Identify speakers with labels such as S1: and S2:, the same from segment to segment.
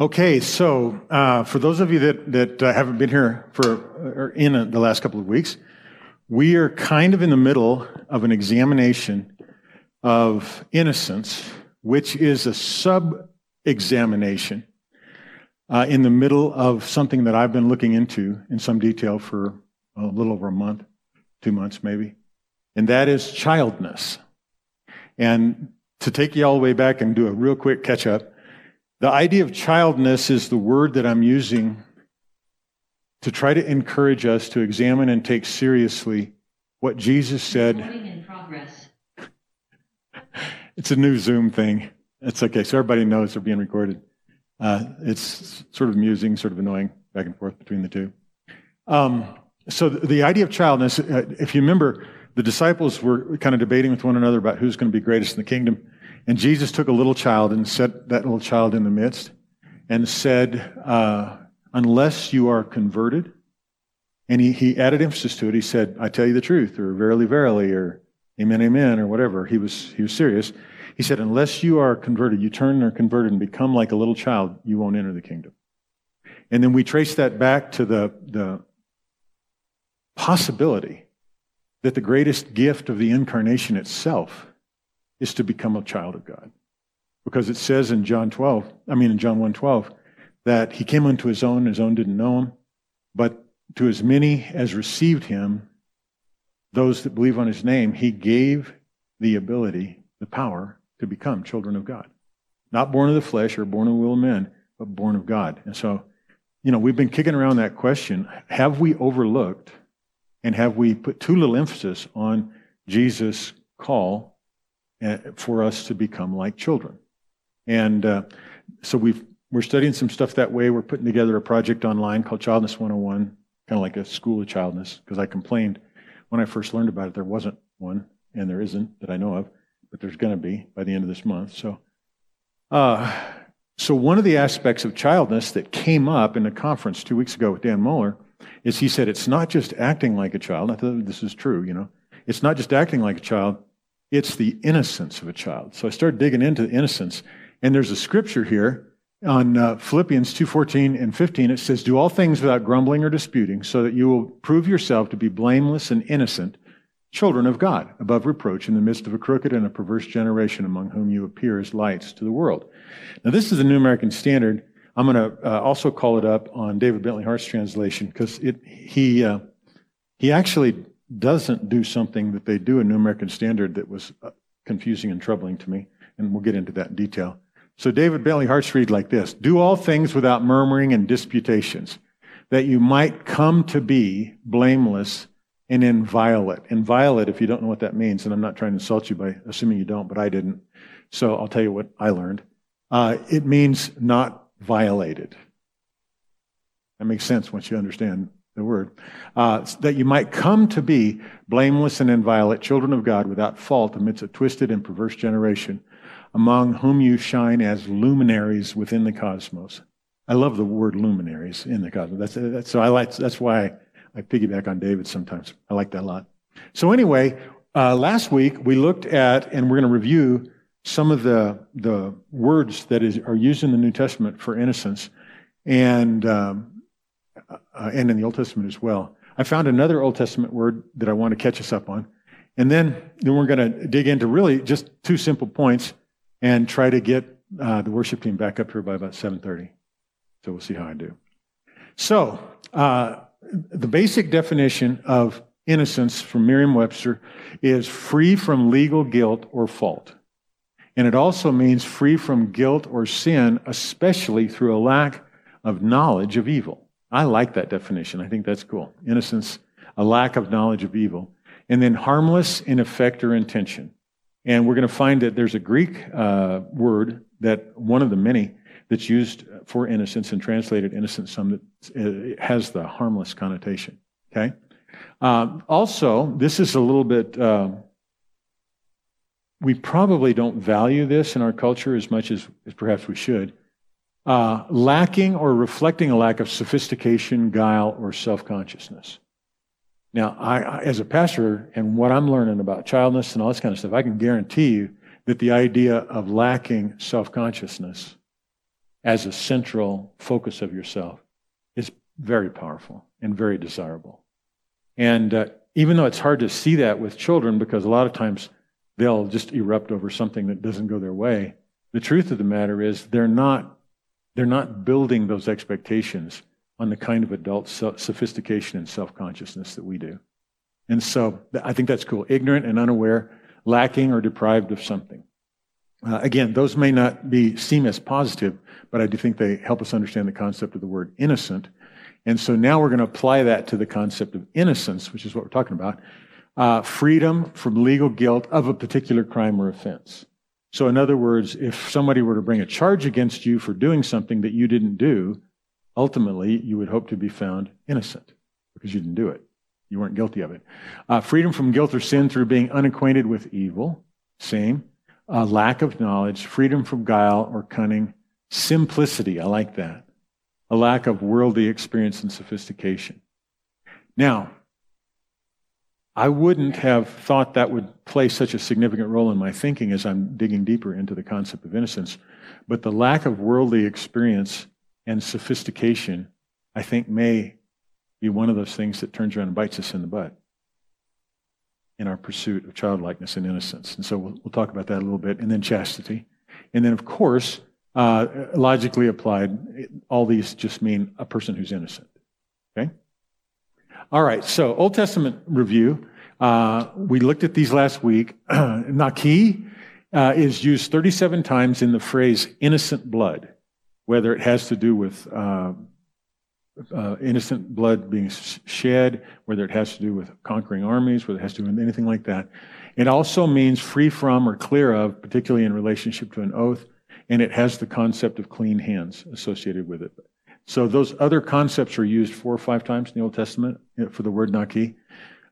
S1: Okay, so uh, for those of you that, that uh, haven't been here for or in a, the last couple of weeks, we are kind of in the middle of an examination of innocence, which is a sub examination uh, in the middle of something that I've been looking into in some detail for a little over a month, two months maybe, and that is childness. And to take you all the way back and do a real quick catch up, the idea of childness is the word that I'm using to try to encourage us to examine and take seriously what Jesus said. it's a new Zoom thing. It's okay. So everybody knows they're being recorded. Uh, it's sort of amusing, sort of annoying, back and forth between the two. Um, so the, the, idea of childness, uh, if you remember, the disciples were kind of debating with one another about who's going to be greatest in the kingdom. And Jesus took a little child and set that little child in the midst and said, uh, Unless you are converted, and he, he added emphasis to it. He said, I tell you the truth, or verily, verily, or amen, amen, or whatever. He was, he was serious. He said, Unless you are converted, you turn or converted and become like a little child, you won't enter the kingdom. And then we trace that back to the, the possibility that the greatest gift of the incarnation itself is to become a child of God. Because it says in John 12, I mean in John 1:12, that he came unto his own, his own didn't know him, but to as many as received him, those that believe on his name, he gave the ability, the power to become children of God. Not born of the flesh or born of the will of men, but born of God. And so, you know, we've been kicking around that question have we overlooked and have we put too little emphasis on Jesus' call for us to become like children. And uh, so we've, we're studying some stuff that way. We're putting together a project online called Childness 101, kind of like a school of childness, because I complained when I first learned about it, there wasn't one, and there isn't that I know of, but there's going to be by the end of this month. So, uh, so one of the aspects of childness that came up in a conference two weeks ago with Dan Mohler is he said it's not just acting like a child. I thought this is true, you know. It's not just acting like a child, it's the innocence of a child. So I started digging into the innocence. And there's a scripture here on uh, Philippians 2:14 and 15 it says do all things without grumbling or disputing so that you will prove yourself to be blameless and innocent children of God above reproach in the midst of a crooked and a perverse generation among whom you appear as lights to the world. Now this is the New American Standard. I'm going to uh, also call it up on David Bentley Hart's translation because he uh, he actually doesn't do something that they do in New American Standard that was uh, confusing and troubling to me, and we'll get into that in detail. So David Bentley Hart's read like this Do all things without murmuring and disputations, that you might come to be blameless and inviolate. Inviolate, if you don't know what that means, and I'm not trying to insult you by assuming you don't, but I didn't. So I'll tell you what I learned. Uh, it means not violated. That makes sense once you understand the word, uh, that you might come to be blameless and inviolate, children of God without fault amidst a twisted and perverse generation, among whom you shine as luminaries within the cosmos. I love the word luminaries in the cosmos. That's, that's so I like. That's why I, piggyback on David sometimes. I like that a lot. So anyway, uh, last week we looked at, and we're going to review some of the the words that is, are used in the New Testament for innocence, and um, uh, and in the Old Testament as well. I found another Old Testament word that I want to catch us up on. And then, then we're going to dig into really just two simple points and try to get uh, the worship team back up here by about 7.30. So we'll see how I do. So uh, the basic definition of innocence from Merriam-Webster is free from legal guilt or fault. And it also means free from guilt or sin, especially through a lack of knowledge of evil. I like that definition. I think that's cool. Innocence, a lack of knowledge of evil. And then harmless in effect or intention. And we're going to find that there's a Greek uh, word that one of the many that's used for innocence and translated innocence, some that uh, has the harmless connotation. Okay? Um, also, this is a little bit, uh, we probably don't value this in our culture as much as, as perhaps we should uh, lacking or reflecting a lack of sophistication, guile, or self consciousness. Now, I, I, as a pastor, and what I'm learning about childness and all this kind of stuff, I can guarantee you that the idea of lacking self consciousness as a central focus of yourself is very powerful and very desirable. And uh, even though it's hard to see that with children, because a lot of times they'll just erupt over something that doesn't go their way, the truth of the matter is they're not, they're not building those expectations on the kind of adult sophistication and self consciousness that we do. And so I think that's cool. Ignorant and unaware, lacking or deprived of something. Uh, again, those may not be seem as positive, but I do think they help us understand the concept of the word innocent. And so now we're going to apply that to the concept of innocence, which is what we're talking about. Uh, freedom from legal guilt of a particular crime or offense. So, in other words, if somebody were to bring a charge against you for doing something that you didn't do, ultimately you would hope to be found innocent because you didn't do it. You weren't guilty of it. Uh, freedom from guilt or sin through being unacquainted with evil, same. Uh, lack of knowledge, freedom from guile or cunning, simplicity, I like that. A lack of worldly experience and sophistication. Now, I wouldn't have thought that would play such a significant role in my thinking as I'm digging deeper into the concept of innocence. But the lack of worldly experience and sophistication, I think, may be one of those things that turns around and bites us in the butt in our pursuit of childlikeness and innocence. And so we'll, we'll talk about that a little bit. And then chastity. And then, of course, uh, logically applied, all these just mean a person who's innocent. Okay? All right, so Old Testament review. Uh, we looked at these last week. Naki uh, is used 37 times in the phrase innocent blood whether it has to do with uh, uh, innocent blood being shed, whether it has to do with conquering armies, whether it has to do with anything like that. It also means free from or clear of, particularly in relationship to an oath, and it has the concept of clean hands associated with it. So those other concepts are used four or five times in the Old Testament for the word naki,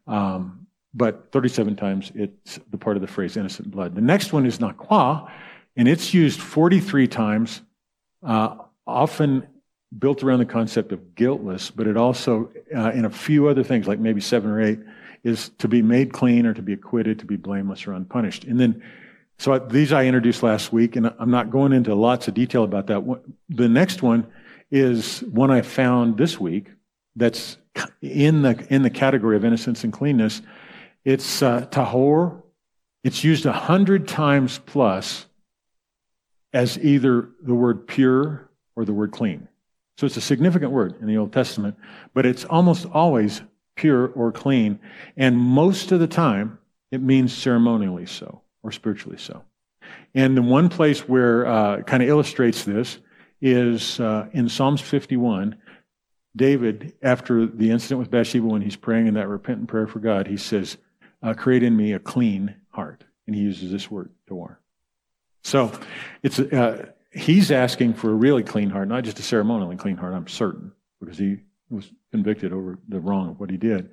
S1: um, but 37 times it's the part of the phrase innocent blood. The next one is nakwa, and it's used 43 times uh, often built around the concept of guiltless, but it also, uh, in a few other things, like maybe seven or eight, is to be made clean or to be acquitted, to be blameless or unpunished. And then, so these I introduced last week, and I'm not going into lots of detail about that. The next one is one I found this week that's in the in the category of innocence and cleanness. It's uh, tahor. It's used a hundred times plus as either the word pure or the word clean. So it's a significant word in the Old Testament, but it's almost always pure or clean. And most of the time, it means ceremonially so or spiritually so. And the one place where uh, kind of illustrates this is uh, in Psalms 51. David, after the incident with Bathsheba, when he's praying in that repentant prayer for God, he says, uh, Create in me a clean heart. And he uses this word, war. So it's, uh, he's asking for a really clean heart, not just a ceremonially clean heart, I'm certain, because he was convicted over the wrong of what he did.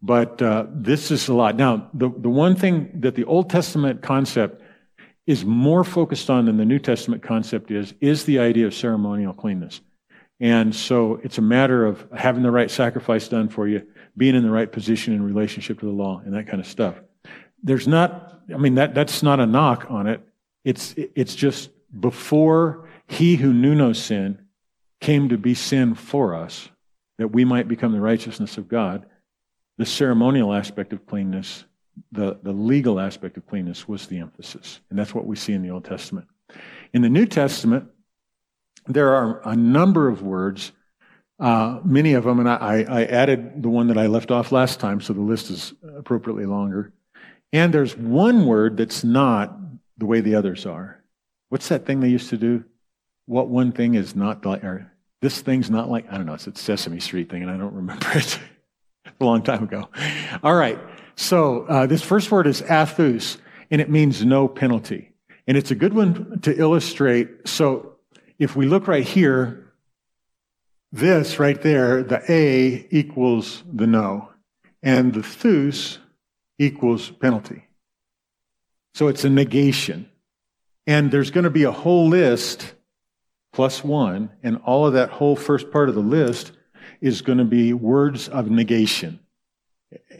S1: But uh, this is a lot. Now, the, the one thing that the Old Testament concept is more focused on than the New Testament concept is, is the idea of ceremonial cleanness. And so it's a matter of having the right sacrifice done for you, being in the right position in relationship to the law, and that kind of stuff. There's not, I mean, that, that's not a knock on it. It's, it's just before he who knew no sin came to be sin for us, that we might become the righteousness of God, the ceremonial aspect of cleanness, the, the legal aspect of cleanness was the emphasis. And that's what we see in the Old Testament. In the New Testament, there are a number of words, uh, many of them, and I, I added the one that I left off last time, so the list is appropriately longer. And there's one word that's not the way the others are. What's that thing they used to do? What one thing is not like, or this thing's not like, I don't know, it's a Sesame Street thing, and I don't remember it. a long time ago. All right. So uh, this first word is athus, and it means no penalty. And it's a good one to illustrate. So if we look right here, this right there, the A equals the no, and the thus equals penalty. So it's a negation. And there's going to be a whole list plus one, and all of that whole first part of the list is going to be words of negation.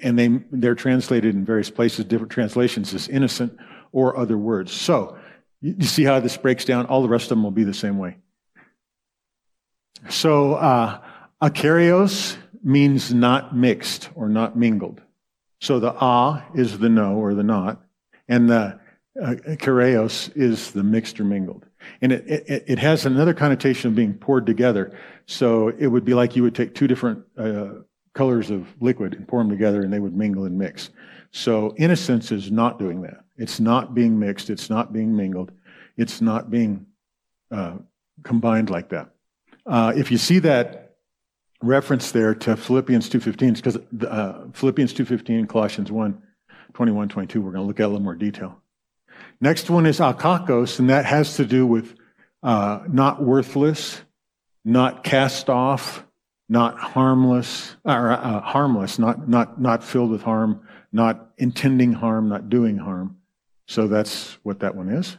S1: And they, they're translated in various places, different translations as innocent or other words. So, you see how this breaks down? All the rest of them will be the same way. So, uh, akeraios means not mixed or not mingled. So the ah is the no or the not, and the uh, is the mixed or mingled. And it, it, it, has another connotation of being poured together. So it would be like you would take two different uh, colors of liquid and pour them together and they would mingle and mix. So innocence is not doing that. It's not being mixed. It's not being mingled. It's not being uh, combined like that. Uh, if you see that reference there to Philippians 2.15, it's because uh, Philippians 2.15, Colossians 1, 21, 22, we're going to look at a little more detail. Next one is akakos, and that has to do with uh, not worthless, not cast off, not harmless, or uh, harmless, not, not, not filled with harm, not intending harm, not doing harm. So that's what that one is.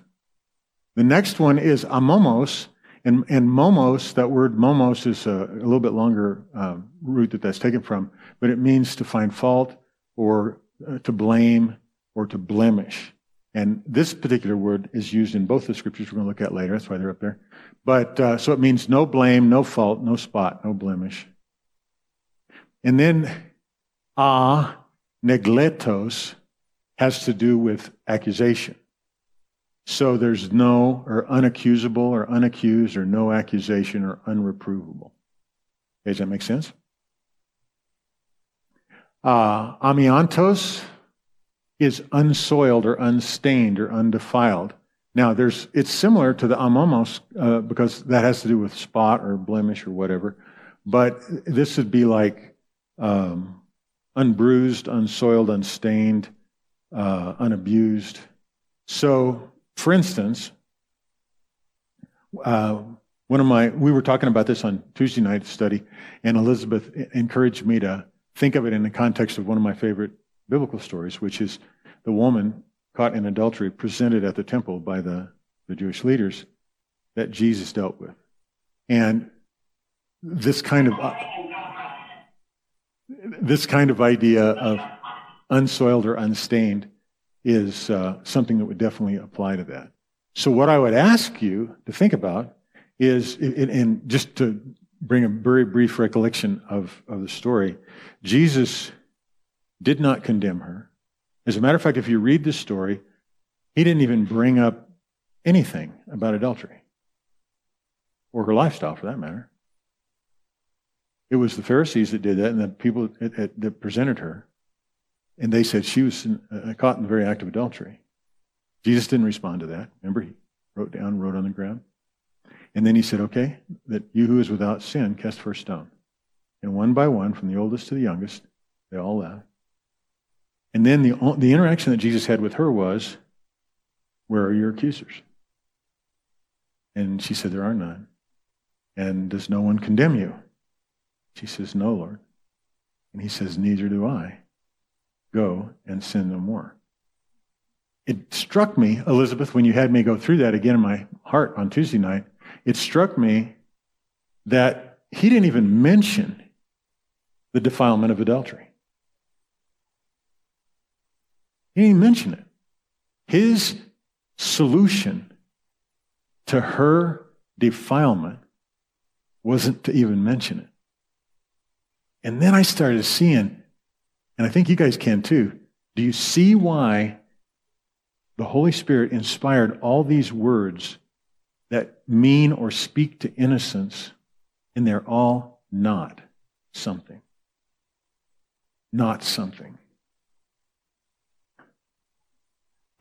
S1: The next one is amomos, and, and momos, that word momos is a, a little bit longer uh, root that that's taken from, but it means to find fault or uh, to blame or to blemish. And this particular word is used in both the scriptures we're going to look at later. That's why they're up there. But uh, so it means no blame, no fault, no spot, no blemish. And then a negletos has to do with accusation. So there's no or unaccusable or unaccused or no accusation or unreprovable. Okay, does that make sense? Uh, amiantos is unsoiled or unstained or undefiled. Now, there's it's similar to the amomos uh, because that has to do with spot or blemish or whatever. But this would be like um, unbruised, unsoiled, unstained, uh, unabused. So, for instance, uh, one of my we were talking about this on Tuesday night study, and Elizabeth encouraged me to think of it in the context of one of my favorite biblical stories, which is the woman caught in adultery presented at the temple by the, the Jewish leaders that Jesus dealt with. And this kind of this kind of idea of unsoiled or unstained is uh, something that would definitely apply to that. So, what I would ask you to think about is, and just to bring a very brief recollection of, of the story, Jesus did not condemn her. As a matter of fact, if you read the story, he didn't even bring up anything about adultery or her lifestyle for that matter. It was the Pharisees that did that and the people that presented her. And they said she was uh, caught in the very act of adultery. Jesus didn't respond to that. Remember, he wrote down, wrote on the ground. And then he said, okay, that you who is without sin cast first stone. And one by one, from the oldest to the youngest, they all left. And then the, the interaction that Jesus had with her was, Where are your accusers? And she said, There are none. And does no one condemn you? She says, No, Lord. And he says, Neither do I. Go and sin no more. It struck me, Elizabeth, when you had me go through that again in my heart on Tuesday night, it struck me that he didn't even mention the defilement of adultery. He didn't mention it. His solution to her defilement wasn't to even mention it. And then I started seeing, and I think you guys can too. Do you see why the Holy Spirit inspired all these words that mean or speak to innocence, and they're all not something? Not something.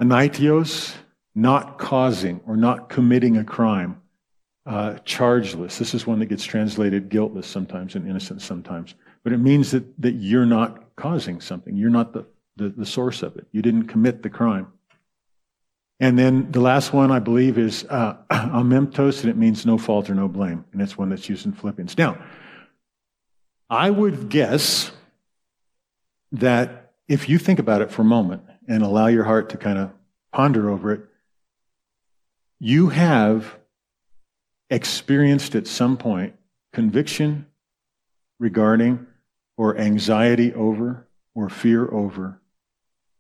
S1: Anaitios, not causing or not committing a crime. Uh, chargeless. This is one that gets translated guiltless sometimes and innocent sometimes. But it means that, that you're not causing something. You're not the, the, the source of it. You didn't commit the crime. And then the last one, I believe, is uh, amemptos, and it means no fault or no blame. And it's one that's used in Philippians. Now, I would guess that if you think about it for a moment, and allow your heart to kind of ponder over it, you have experienced at some point conviction regarding or anxiety over or fear over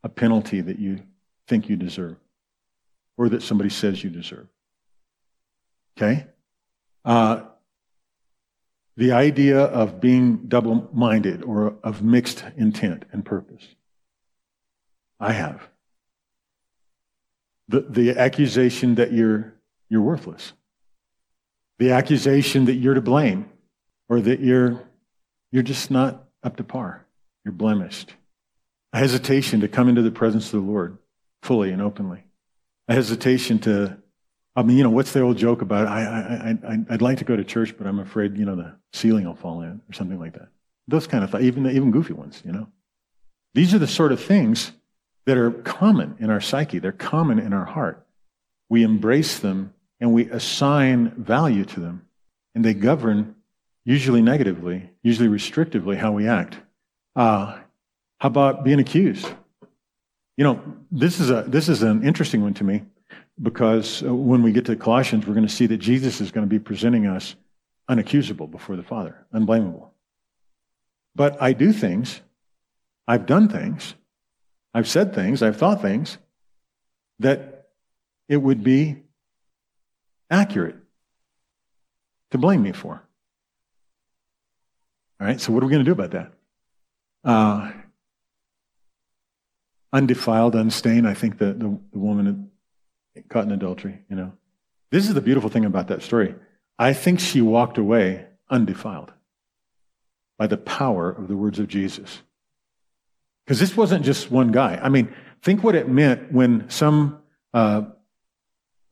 S1: a penalty that you think you deserve or that somebody says you deserve. Okay? Uh, the idea of being double minded or of mixed intent and purpose. I have. The, the accusation that you're, you're worthless, the accusation that you're to blame, or that you're, you're just not up to par, you're blemished, a hesitation to come into the presence of the Lord fully and openly, a hesitation to I mean, you know, what's the old joke about? I, I, I, I'd like to go to church, but I'm afraid, you know, the ceiling will fall in or something like that. Those kind of things, even even goofy ones, you know. These are the sort of things that are common in our psyche. They're common in our heart. We embrace them and we assign value to them, and they govern, usually negatively, usually restrictively, how we act. Uh, how about being accused? You know, this is a this is an interesting one to me because uh, when we get to Colossians, we're going to see that Jesus is going to be presenting us unaccusable before the Father, unblameable. But I do things, I've done things, I've said things, I've thought things that it would be accurate to blame me for. All right, so what are we going to do about that? Uh, undefiled, unstained. I think the, the, the woman caught in adultery, you know. This is the beautiful thing about that story. I think she walked away undefiled by the power of the words of Jesus. Because this wasn't just one guy. I mean, think what it meant when some uh,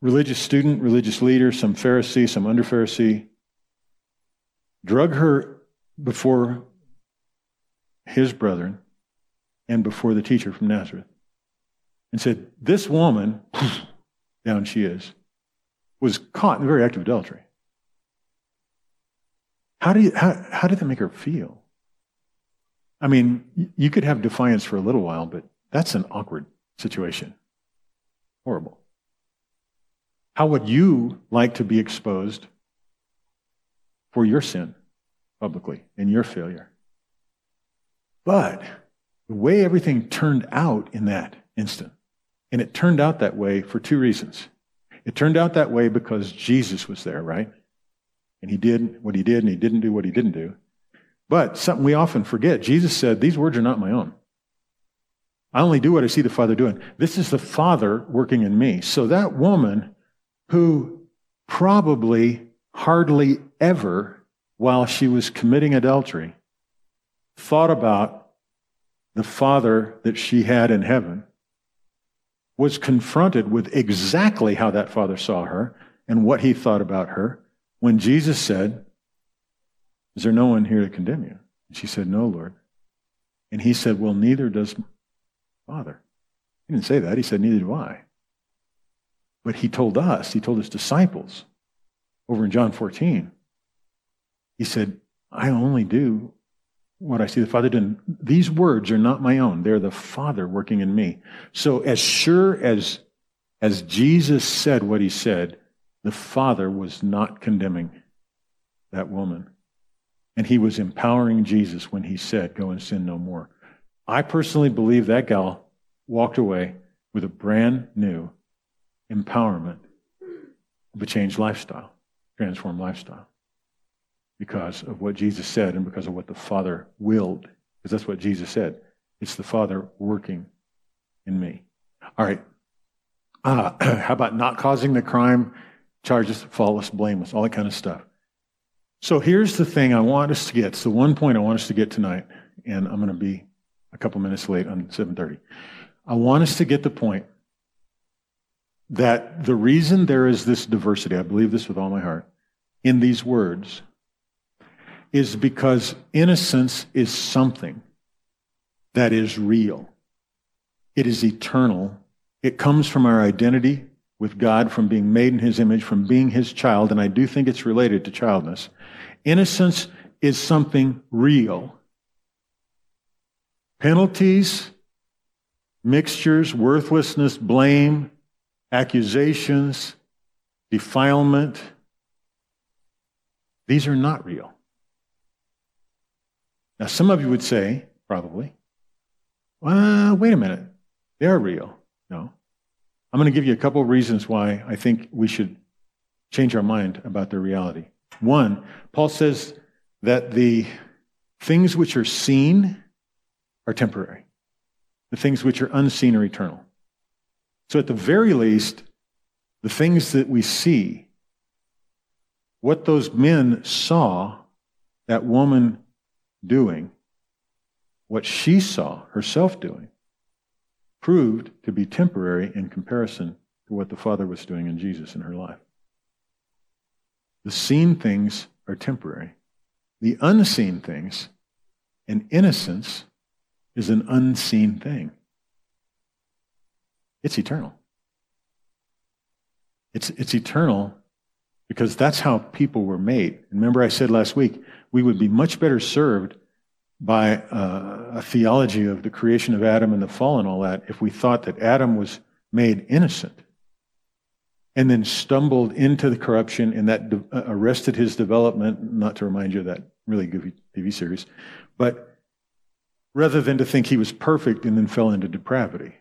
S1: religious student, religious leader, some Pharisee, some under Pharisee, drug her before his brethren and before the teacher from Nazareth and said, This woman down she is, was caught in the very act of adultery. How, do you, how, how did that make her feel? I mean, you could have defiance for a little while, but that's an awkward situation. Horrible. How would you like to be exposed for your sin publicly and your failure? But the way everything turned out in that instant and it turned out that way for two reasons. It turned out that way because Jesus was there, right? And he did what he did, and he didn't do what he didn't do. But something we often forget Jesus said, These words are not my own. I only do what I see the Father doing. This is the Father working in me. So that woman who probably hardly ever, while she was committing adultery, thought about the Father that she had in heaven was confronted with exactly how that father saw her and what he thought about her when Jesus said, Is there no one here to condemn you? And she said, No, Lord. And he said, Well, neither does Father. He didn't say that. He said, Neither do I. But he told us, he told his disciples over in John 14, he said, I only do what I see the Father doing. These words are not my own. They're the Father working in me. So as sure as, as Jesus said what he said, the Father was not condemning that woman. And he was empowering Jesus when he said, Go and sin no more. I personally believe that gal walked away with a brand new empowerment of a changed lifestyle, transformed lifestyle because of what Jesus said and because of what the Father willed. Because that's what Jesus said. It's the Father working in me. All right. Uh, how about not causing the crime, charges, faultless, blameless, all that kind of stuff. So here's the thing I want us to get. It's the one point I want us to get tonight, and I'm going to be a couple minutes late on 7:30. I want us to get the point that the reason there is this diversity, I believe this with all my heart, in these words is because innocence is something that is real. It is eternal. It comes from our identity with God, from being made in His image, from being His child, and I do think it's related to childness. Innocence is something real. Penalties, mixtures, worthlessness, blame, accusations, defilement, these are not real. Now, some of you would say, probably, well, wait a minute. They're real. No. I'm going to give you a couple of reasons why I think we should change our mind about their reality. One, Paul says that the things which are seen are temporary, the things which are unseen are eternal. So, at the very least, the things that we see, what those men saw that woman doing, what she saw herself doing, proved to be temporary in comparison to what the Father was doing in Jesus in her life. The seen things are temporary. The unseen things, and innocence is an unseen thing. It's eternal. It's, it's eternal because that's how people were made. Remember, I said last week, we would be much better served by uh, a theology of the creation of Adam and the fall and all that if we thought that Adam was made innocent and then stumbled into the corruption and that de- uh, arrested his development. Not to remind you of that really goofy TV series, but rather than to think he was perfect and then fell into depravity.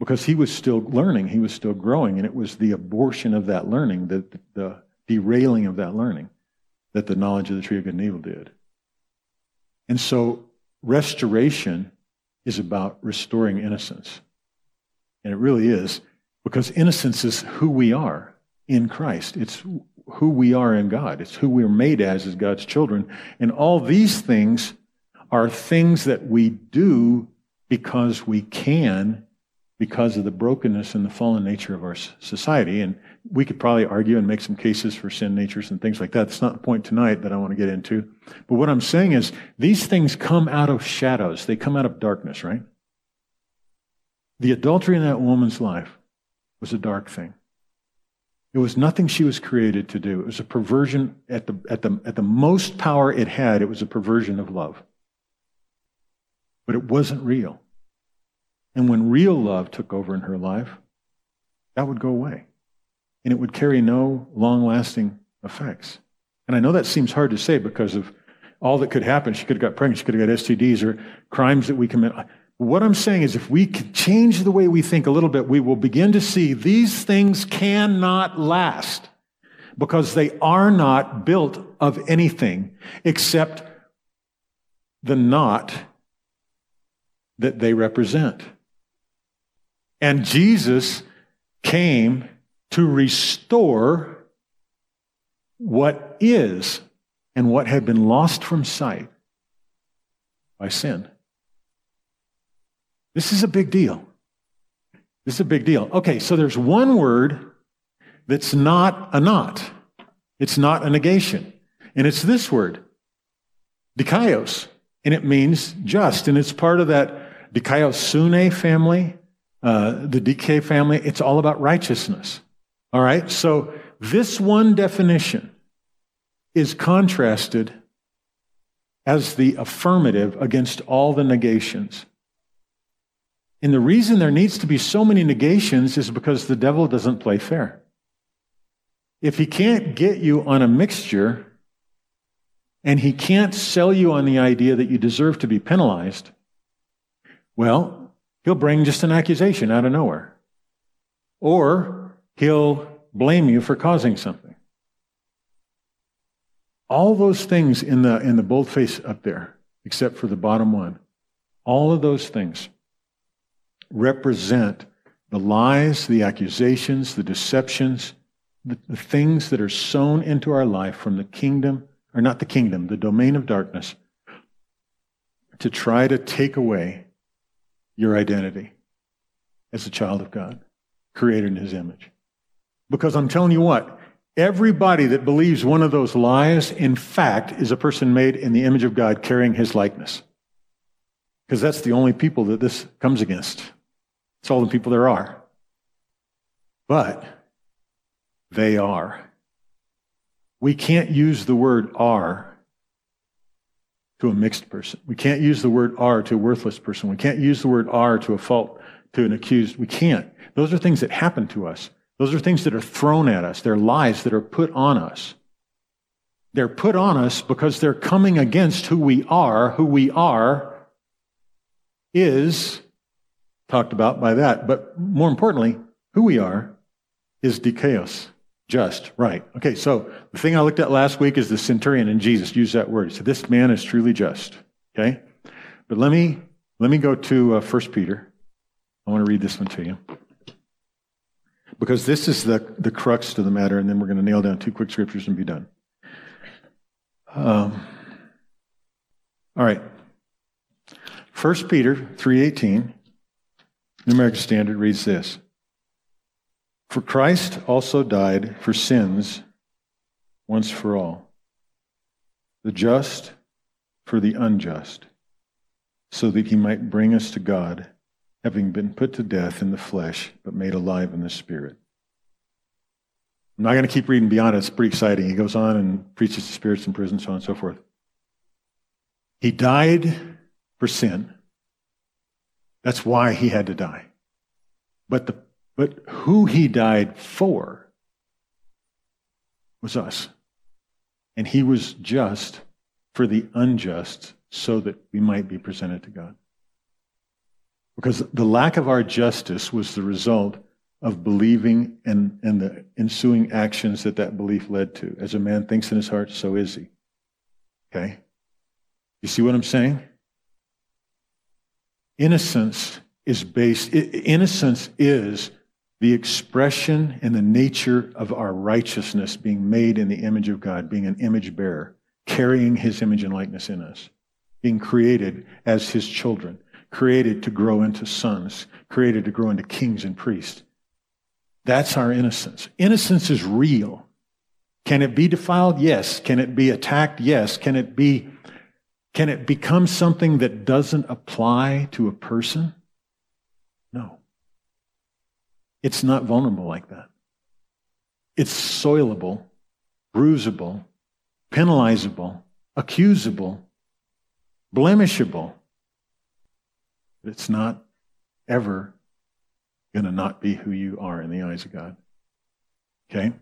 S1: Because he was still learning, he was still growing, and it was the abortion of that learning, the, the derailing of that learning, that the knowledge of the tree of good and evil did. And so, restoration is about restoring innocence. And it really is. Because innocence is who we are in Christ. It's who we are in God. It's who we're made as, as God's children. And all these things are things that we do because we can, because of the brokenness and the fallen nature of our society. And we could probably argue and make some cases for sin natures and things like that. That's not the point tonight that I want to get into. But what I'm saying is these things come out of shadows. They come out of darkness, right? The adultery in that woman's life was a dark thing. It was nothing she was created to do. It was a perversion at the, at the, at the most power it had, it was a perversion of love. But it wasn't real. And when real love took over in her life, that would go away. And it would carry no long lasting effects. And I know that seems hard to say because of all that could happen. She could have got pregnant, she could have got STDs or crimes that we commit. What I'm saying is, if we can change the way we think a little bit, we will begin to see these things cannot last because they are not built of anything except the not that they represent. And Jesus came to restore what is and what had been lost from sight by sin. This is a big deal. This is a big deal. Okay, so there's one word that's not a not. It's not a negation. And it's this word, dikaios. And it means just. And it's part of that dikaiosune family, uh, the DK family. It's all about righteousness. All right? So this one definition is contrasted as the affirmative against all the negations. And the reason there needs to be so many negations is because the devil doesn't play fair. If he can't get you on a mixture and he can't sell you on the idea that you deserve to be penalized, well, he'll bring just an accusation out of nowhere. Or he'll blame you for causing something. All those things in the, in the boldface up there, except for the bottom one, all of those things represent the lies, the accusations, the deceptions, the, the, things that are sown into our life from the kingdom, or not the kingdom, the domain of darkness, to try to take away your identity as a child of God, created in his image. Because I'm telling you what, everybody that believes one of those lies, in fact, is a person made in the image of God carrying his likeness. Because that's the only people that this comes against. It's all the people there are. But they are. We can't use the word are to a mixed person. We can't use the word are to a worthless person. We can't use the word are to a fault, to an accused. We can't. Those are things that happen to us. Those are things that are thrown at us. They're lies that are put on us. They're put on us because they're coming against who we are. Who we are is talked about by that. But more importantly, who we are is dikaios. Just, right. Okay, so the thing I looked at last week is the centurion and Jesus used that word. So this man is truly just. Okay? But let me let me go to uh, 1 Peter. I want to read this one to you. Because this is the, the crux to the matter, and then we're going to nail down two quick scriptures and be done. Um, all right. 1 Peter 3.18, New American Standard reads this. For Christ also died for sins once for all, the just for the unjust, so that he might bring us to God, having been put to death in the flesh, but made alive in the spirit. I'm not going to keep reading beyond it. It's pretty exciting. He goes on and preaches to spirits in prison, so on and so forth. He died for sin. That's why he had to die. But the but who he died for was us. And he was just for the unjust so that we might be presented to God. Because the lack of our justice was the result of believing and, and the ensuing actions that that belief led to. As a man thinks in his heart, so is he. Okay? You see what I'm saying? Innocence is based, innocence is the expression and the nature of our righteousness being made in the image of God, being an image bearer, carrying his image and likeness in us, being created as his children, created to grow into sons, created to grow into kings and priests. That's our innocence. Innocence is real. Can it be defiled? Yes. Can it be attacked? Yes. Can it be can it become something that doesn't apply to a person? No. It's not vulnerable like that. It's soilable, bruisable, penalizable, accusable, blemishable. It's not ever going to not be who you are in the eyes of God. Okay?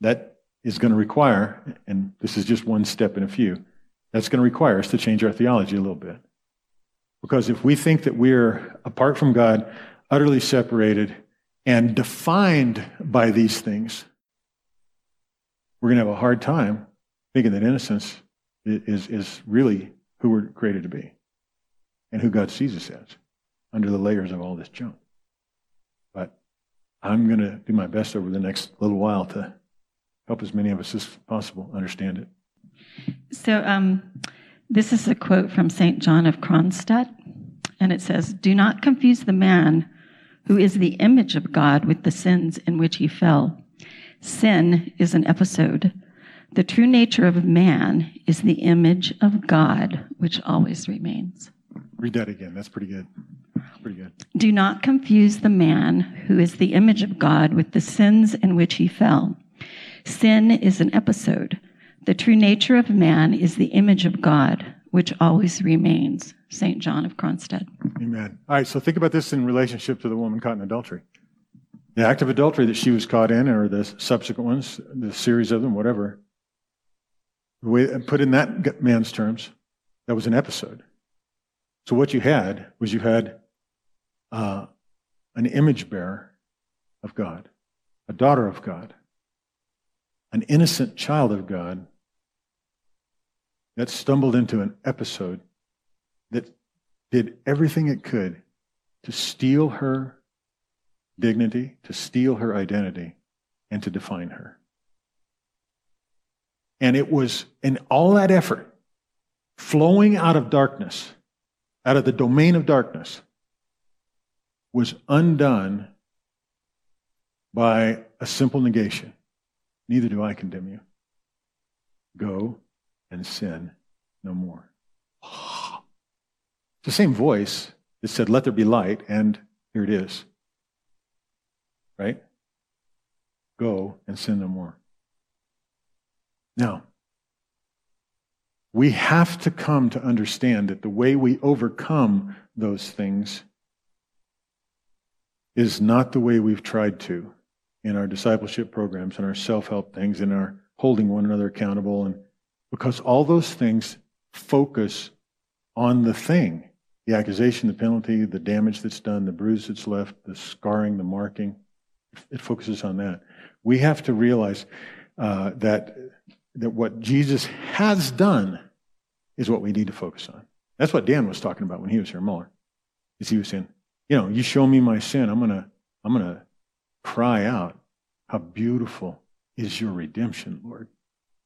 S1: That is going to require, and this is just one step in a few, that's going to require us to change our theology a little bit. Because if we think that we're apart from God, utterly separated, and defined by these things, we're going to have a hard time thinking that innocence is, is really who we're created to be and who God sees us as under the layers of all this junk. But I'm going to do my best over the next little while to help as many of us as possible understand it.
S2: So, um, this is a quote from St. John of Kronstadt, and it says, Do not confuse the man who is the image of God with the sins in which he fell. Sin is an episode. The true nature of man is the image of God, which always remains.
S1: Read that again. That's pretty good. Pretty good.
S2: Do not confuse the man who is the image of God with the sins in which he fell. Sin is an episode. The true nature of man is the image of God, which always remains. St. John of Kronstadt.
S1: Amen. All right, so think about this in relationship to the woman caught in adultery. The act of adultery that she was caught in, or the subsequent ones, the series of them, whatever, put in that man's terms, that was an episode. So what you had was you had uh, an image bearer of God, a daughter of God, an innocent child of God that stumbled into an episode that did everything it could to steal her dignity, to steal her identity, and to define her. And it was in all that effort, flowing out of darkness, out of the domain of darkness, was undone by a simple negation. Neither do I condemn you. Go and sin no more. The same voice that said, Let there be light, and here it is. Right? Go and sin no more. Now, we have to come to understand that the way we overcome those things is not the way we've tried to in our discipleship programs and our self help things and our holding one another accountable and because all those things focus on the thing the accusation, the penalty, the damage that's done, the bruise that's left, the scarring, the marking. It focuses on that. We have to realize uh, that, that what Jesus has done is what we need to focus on. That's what Dan was talking about when he was here, Mohler. Is he was saying, you know, you show me my sin, I'm gonna, I'm gonna cry out, how beautiful is your redemption, Lord.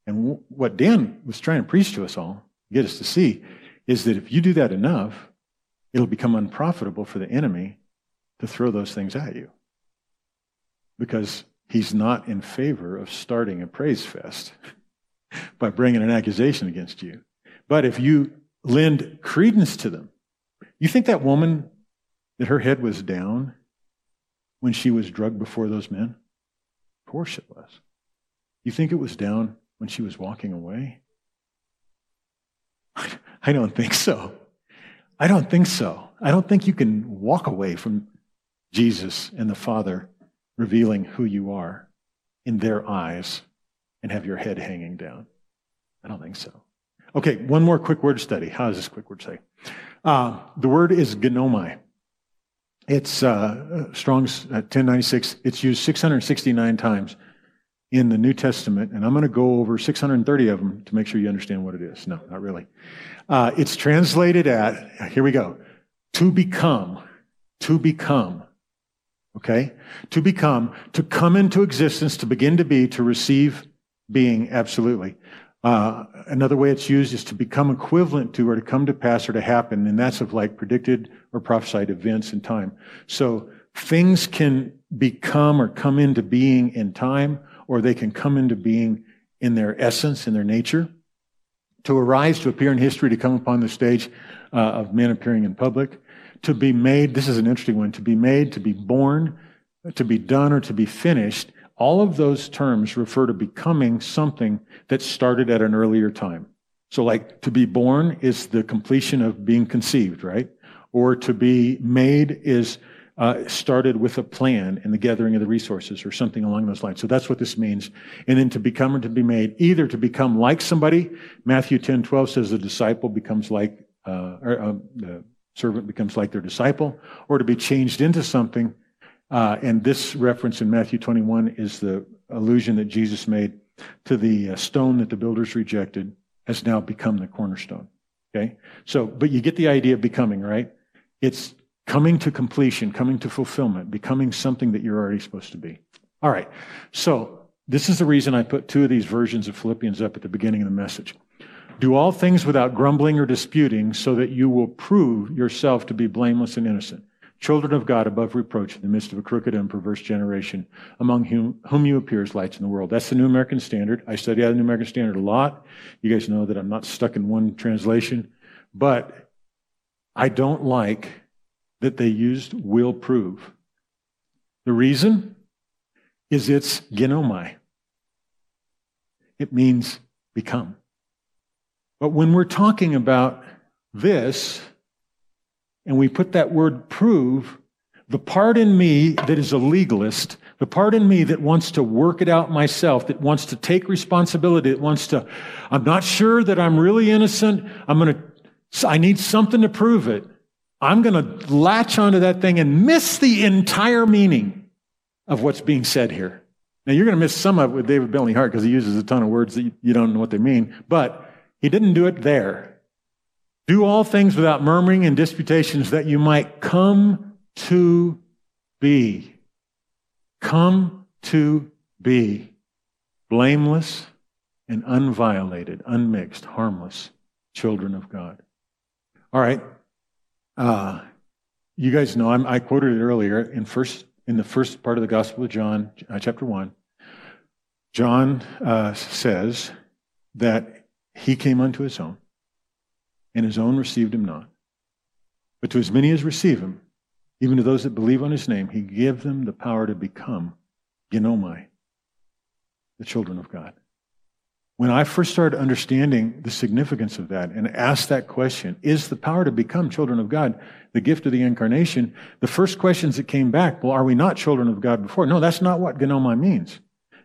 S1: And what Dan was trying to preach to us all, get us to see, is that if you do that enough, it'll become unprofitable for the enemy to throw those things at you. Because he's not in favor of starting a praise fest by bringing an accusation against you. But if you lend credence to them, you think that woman that her head was down when she was drugged before those men? Of course it was. You think it was down when she was walking away? I don't think so. I don't think so. I don't think you can walk away from Jesus and the Father revealing who you are in their eyes and have your head hanging down. I don't think so. Okay, one more quick word study. How does this quick word say? Uh, the word is ginomai. It's uh, Strong's 1096. Uh, it's used 669 times in the New Testament, and I'm going to go over 630 of them to make sure you understand what it is. No, not really. Uh, it's translated at, here we go, to become, to become. Okay? To become, to come into existence, to begin to be, to receive being, absolutely. Uh, another way it's used is to become equivalent to or to come to pass or to happen, and that's of like predicted or prophesied events in time. So things can become or come into being in time, or they can come into being in their essence, in their nature. To arise, to appear in history, to come upon the stage uh, of men appearing in public. To be made, this is an interesting one, to be made, to be born, to be done, or to be finished all of those terms refer to becoming something that started at an earlier time. So, like to be born is the completion of being conceived, right? Or to be made is uh, started with a plan and the gathering of the resources or something along those lines. So that's what this means. And then to become or to be made, either to become like somebody. Matthew 10 12 says the disciple becomes like, uh, or uh, the servant becomes like their disciple, or to be changed into something uh, and this reference in Matthew 21 is the allusion that Jesus made to the uh, stone that the builders rejected has now become the cornerstone. Okay? So, but you get the idea of becoming, right? It's coming to completion, coming to fulfillment, becoming something that you're already supposed to be. All right. So, this is the reason I put two of these versions of Philippians up at the beginning of the message. Do all things without grumbling or disputing, so that you will prove yourself to be blameless and innocent children of God above reproach in the midst of a crooked and perverse generation, among whom, whom you appear as lights in the world. That's the New American Standard. I study out of the New American Standard a lot. You guys know that I'm not stuck in one translation, but I don't like that they used will prove. The reason is it's ginomai. It means become. But when we're talking about this, and we put that word prove, the part in me that is a legalist, the part in me that wants to work it out myself, that wants to take responsibility, that wants to, I'm not sure that I'm really innocent. I'm going to, I need something to prove it. I'm going to latch onto that thing and miss the entire meaning of what's being said here. Now, you're going to miss some of it with David Bentley Hart because he uses a ton of words that you don't know what they mean, but he didn't do it there. Do all things without murmuring and disputations that you might come to be. Come to be blameless and unviolated, unmixed, harmless children of God. All right. Uh, you guys know I'm, i quoted it earlier in first in the first part of the Gospel of John, uh, chapter one. John uh, says that he came unto his own, and his own received him not. But to as many as receive him, even to those that believe on his name, he gave them the power to become ginomai, the children of God. When I first started understanding the significance of that and asked that question, is the power to become children of God the gift of the incarnation? The first questions that came back, well, are we not children of God before? No, that's not what ginomai means.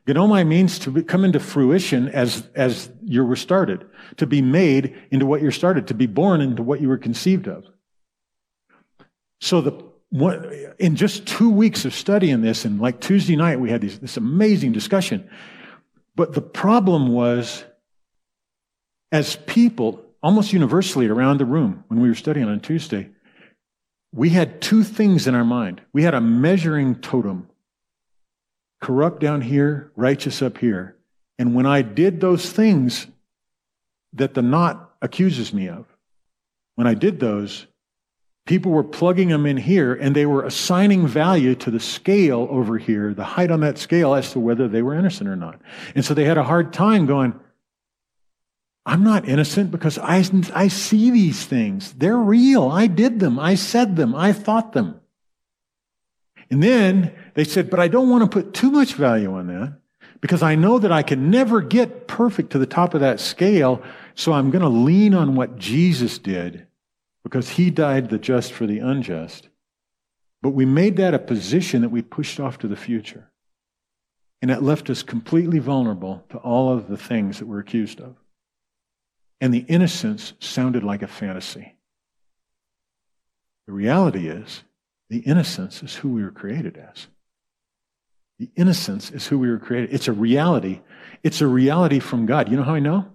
S1: Ginomai means to come into fruition as, as you were started, to be made into what you're started, to be born into what you were conceived of. So the in just two weeks of studying this, and like Tuesday night, we had these, this amazing discussion. But the problem was, as people, almost universally around the room, when we were studying on Tuesday, we had two things in our mind. We had a measuring totem corrupt down here, righteous up here. And when I did those things that the knot accuses me of, when I did those, people were plugging them in here and they were assigning value to the scale over here, the height on that scale as to whether they were innocent or not. And so they had a hard time going, I'm not innocent because I, I see these things. They're real. I did them. I said them. I thought them. And then they said, but I don't want to put too much value on that because I know that I can never get perfect to the top of that scale. So I'm going to lean on what Jesus did because he died the just for the unjust. But we made that a position that we pushed off to the future. And it left us completely vulnerable to all of the things that we're accused of. And the innocence sounded like a fantasy. The reality is, the innocence is who we were created as. The innocence is who we were created. It's a reality. It's a reality from God. You know how I know?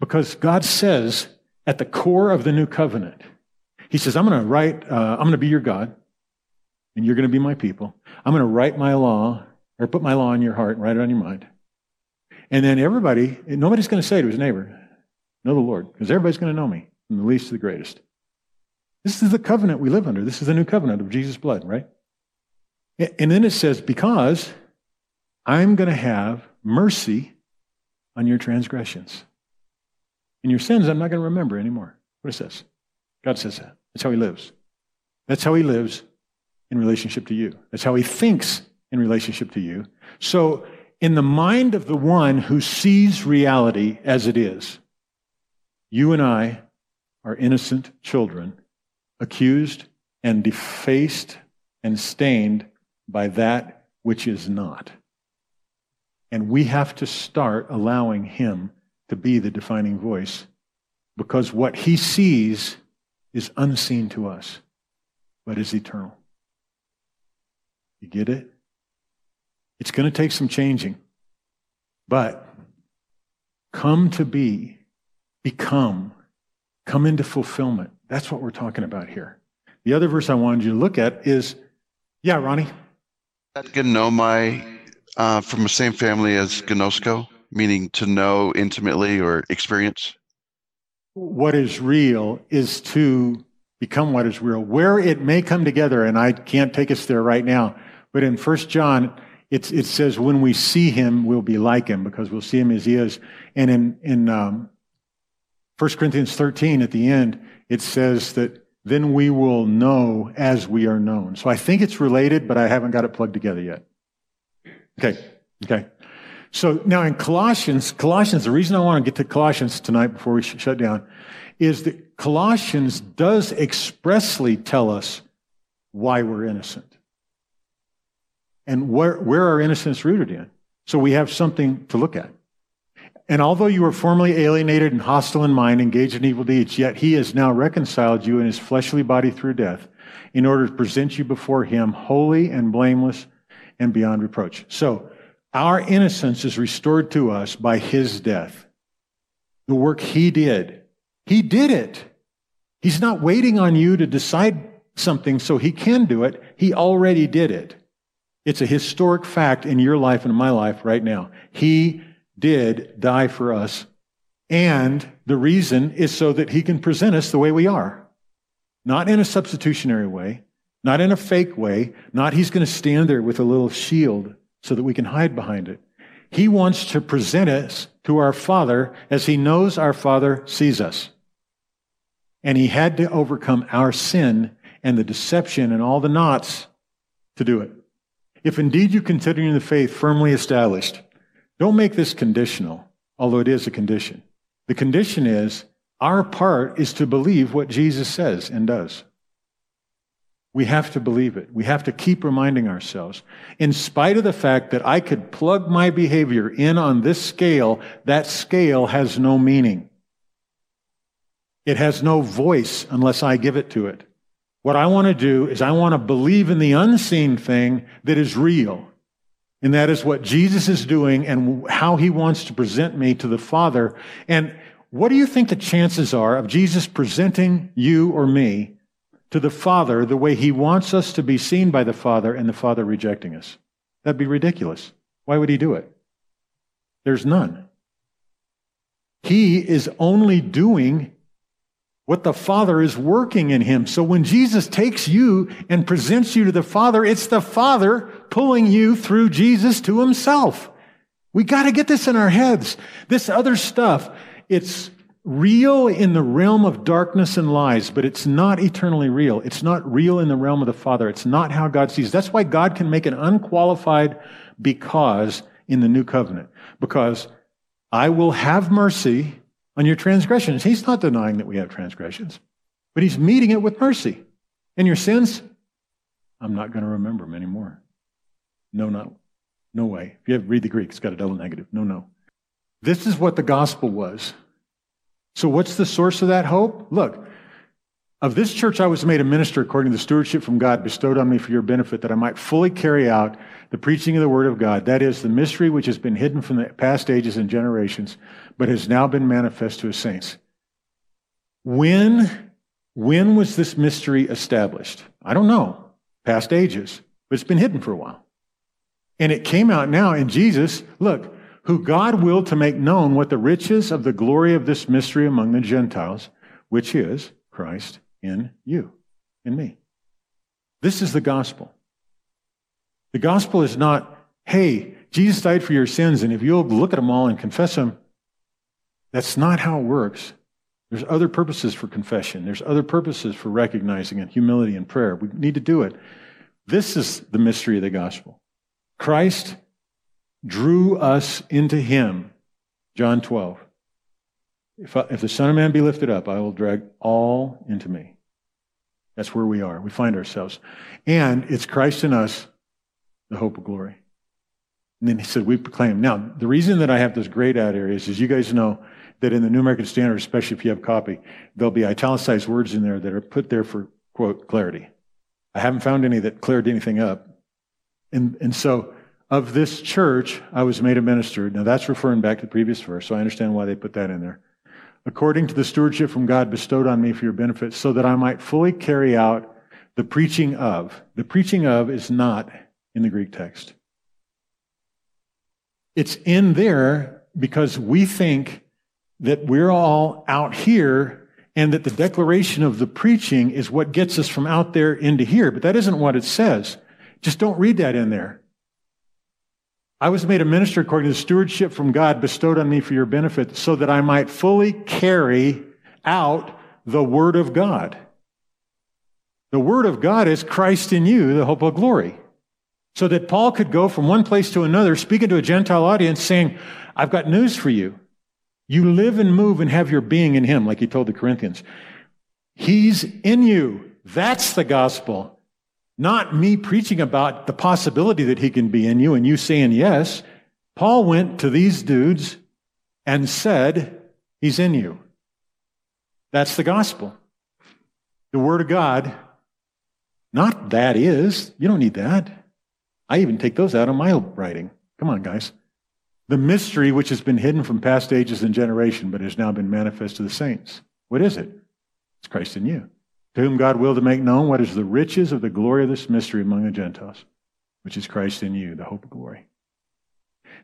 S1: Because God says at the core of the new covenant, he says, I'm going to write, uh, I'm going to be your God, and you're going to be my people. I'm going to write my law, or put my law in your heart and write it on your mind. And then everybody, nobody's going to say to his neighbor, Know the Lord, because everybody's going to know me, from the least to the greatest. This is the covenant we live under. This is the new covenant of Jesus' blood, right? And then it says, Because I'm going to have mercy on your transgressions. And your sins, I'm not going to remember anymore. What it says. God says that. That's how he lives. That's how he lives in relationship to you. That's how he thinks in relationship to you. So, in the mind of the one who sees reality as it is, you and I are innocent children, accused and defaced and stained by that which is not. And we have to start allowing him to be the defining voice because what he sees is unseen to us, but is eternal. You get it? It's going to take some changing, but come to be, become, come into fulfillment. That's what we're talking about here. The other verse I wanted you to look at is, yeah, Ronnie.
S3: Ginomai uh, from the same family as ginosko, meaning to know intimately or experience?
S1: What is real is to become what is real. Where it may come together, and I can't take us there right now, but in First John, it says, when we see him, we'll be like him because we'll see him as he is. And in, in um, 1 Corinthians 13 at the end, it says that then we will know as we are known. So I think it's related, but I haven't got it plugged together yet. Okay, okay. So now in Colossians, Colossians, the reason I want to get to Colossians tonight before we shut down is that Colossians does expressly tell us why we're innocent and where, where our innocence rooted in. So we have something to look at. And although you were formerly alienated and hostile in mind, engaged in evil deeds, yet he has now reconciled you in his fleshly body through death in order to present you before him holy and blameless and beyond reproach. So our innocence is restored to us by his death. The work he did. He did it. He's not waiting on you to decide something so he can do it. He already did it. It's a historic fact in your life and in my life right now. He did die for us. And the reason is so that he can present us the way we are. Not in a substitutionary way, not in a fake way, not he's going to stand there with a little shield so that we can hide behind it. He wants to present us to our Father as he knows our Father sees us. And he had to overcome our sin and the deception and all the knots to do it. If indeed you continue in the faith firmly established, don't make this conditional, although it is a condition. The condition is our part is to believe what Jesus says and does. We have to believe it. We have to keep reminding ourselves. In spite of the fact that I could plug my behavior in on this scale, that scale has no meaning. It has no voice unless I give it to it. What I want to do is I want to believe in the unseen thing that is real. And that is what Jesus is doing and how he wants to present me to the Father. And what do you think the chances are of Jesus presenting you or me to the Father the way he wants us to be seen by the Father and the Father rejecting us? That'd be ridiculous. Why would he do it? There's none. He is only doing what the Father is working in him. So when Jesus takes you and presents you to the Father, it's the Father pulling you through Jesus to himself. We got to get this in our heads. This other stuff, it's real in the realm of darkness and lies, but it's not eternally real. It's not real in the realm of the Father. It's not how God sees. That's why God can make an unqualified because in the new covenant. Because I will have mercy on your transgressions. He's not denying that we have transgressions, but he's meeting it with mercy. And your sins, I'm not going to remember them anymore. No, no. No way. If you read the Greek, it's got a double negative. No, no. This is what the gospel was. So, what's the source of that hope? Look, of this church I was made a minister according to the stewardship from God bestowed on me for your benefit, that I might fully carry out the preaching of the word of God. That is the mystery which has been hidden from the past ages and generations, but has now been manifest to his saints. When, when was this mystery established? I don't know. Past ages, but it's been hidden for a while. And it came out now in Jesus. Look, who God willed to make known what the riches of the glory of this mystery among the Gentiles, which is Christ in you, in me. This is the gospel. The gospel is not, hey, Jesus died for your sins, and if you'll look at them all and confess them, that's not how it works. There's other purposes for confession. There's other purposes for recognizing and humility and prayer. We need to do it. This is the mystery of the gospel. Christ drew us into him. John 12. If, I, if the Son of Man be lifted up, I will drag all into me. That's where we are. We find ourselves. And it's Christ in us, the hope of glory. And then he said, We proclaim. Now, the reason that I have this grayed out areas is you guys know that in the New American Standard, especially if you have copy, there'll be italicized words in there that are put there for, quote, clarity. I haven't found any that cleared anything up. And, and so, of this church, I was made a minister. Now, that's referring back to the previous verse, so I understand why they put that in there according to the stewardship from God bestowed on me for your benefit, so that I might fully carry out the preaching of. The preaching of is not in the Greek text. It's in there because we think that we're all out here and that the declaration of the preaching is what gets us from out there into here. But that isn't what it says. Just don't read that in there. I was made a minister according to the stewardship from God bestowed on me for your benefit, so that I might fully carry out the Word of God. The Word of God is Christ in you, the hope of glory. So that Paul could go from one place to another, speaking to a Gentile audience, saying, I've got news for you. You live and move and have your being in Him, like he told the Corinthians. He's in you. That's the gospel. Not me preaching about the possibility that he can be in you and you saying yes. Paul went to these dudes and said, He's in you. That's the gospel. The Word of God. Not that is. You don't need that. I even take those out of my writing. Come on, guys. The mystery which has been hidden from past ages and generation, but has now been manifest to the saints. What is it? It's Christ in you to whom God willed to make known what is the riches of the glory of this mystery among the Gentiles, which is Christ in you, the hope of glory.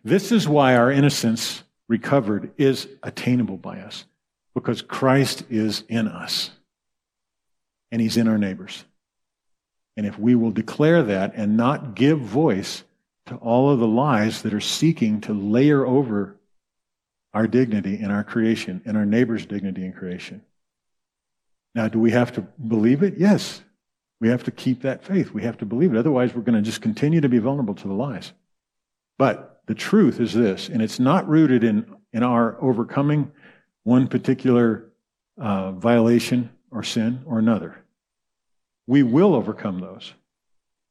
S1: This is why our innocence recovered is attainable by us, because Christ is in us, and he's in our neighbors. And if we will declare that and not give voice to all of the lies that are seeking to layer over our dignity in our creation and our neighbor's dignity in creation, now, do we have to believe it? Yes. We have to keep that faith. We have to believe it. Otherwise, we're going to just continue to be vulnerable to the lies. But the truth is this, and it's not rooted in, in our overcoming one particular uh, violation or sin or another. We will overcome those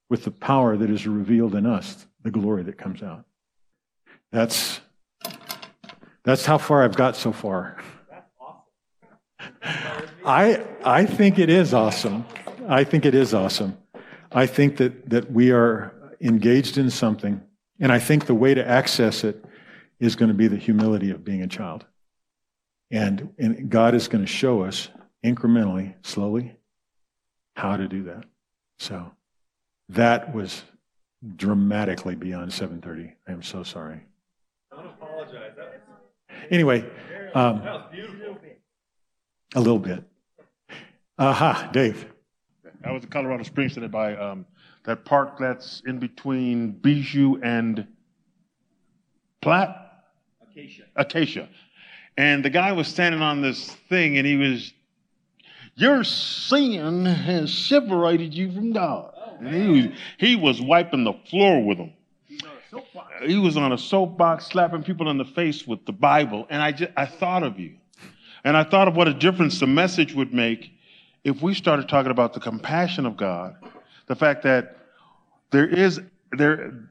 S1: with the power that is revealed in us, the glory that comes out. That's, that's how far I've got so far. I, I think it is awesome. I think it is awesome. I think that, that we are engaged in something, and I think the way to access it is going to be the humility of being a child. And, and God is going to show us incrementally, slowly, how to do that. So that was dramatically beyond 7:30. I am so sorry. Don't apologize. Anyway, um, a little bit. Aha, Dave.
S4: I was in Colorado Springs today by um, that park that's in between Bijou and Platte. Acacia. Acacia. And the guy was standing on this thing and he was, Your sin has separated you from God. And he was, he was wiping the floor with them. He was on a soapbox slapping people in the face with the Bible. And I, just, I thought of you. And I thought of what a difference the message would make if we started talking about the compassion of God, the fact that there is, there,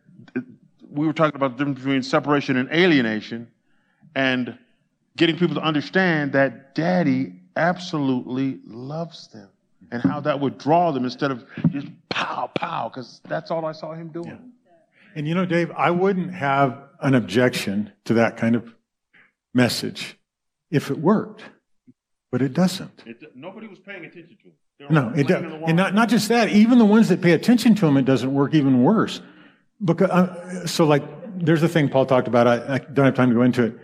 S4: we were talking about the difference between separation and alienation, and getting people to understand that daddy absolutely loves them and how that would draw them instead of just pow, pow, because that's all I saw him doing. Yeah.
S1: And you know, Dave, I wouldn't have an objection to that kind of message if it worked, but it doesn't.
S4: It, nobody was paying attention to
S1: him. No, it does. And not, not just that, even the ones that pay attention to him, it doesn't work even worse. Because, uh, so, like, there's a thing Paul talked about. I, I, don't have time to go into it,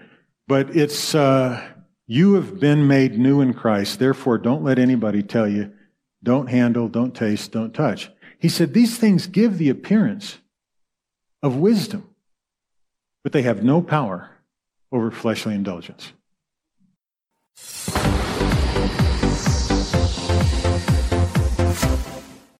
S1: but it's uh, you have been made new in Christ. Therefore, don't let anybody tell you, don't handle, don't taste, don't touch. He said these things give the appearance of wisdom, but they have no power over fleshly indulgence.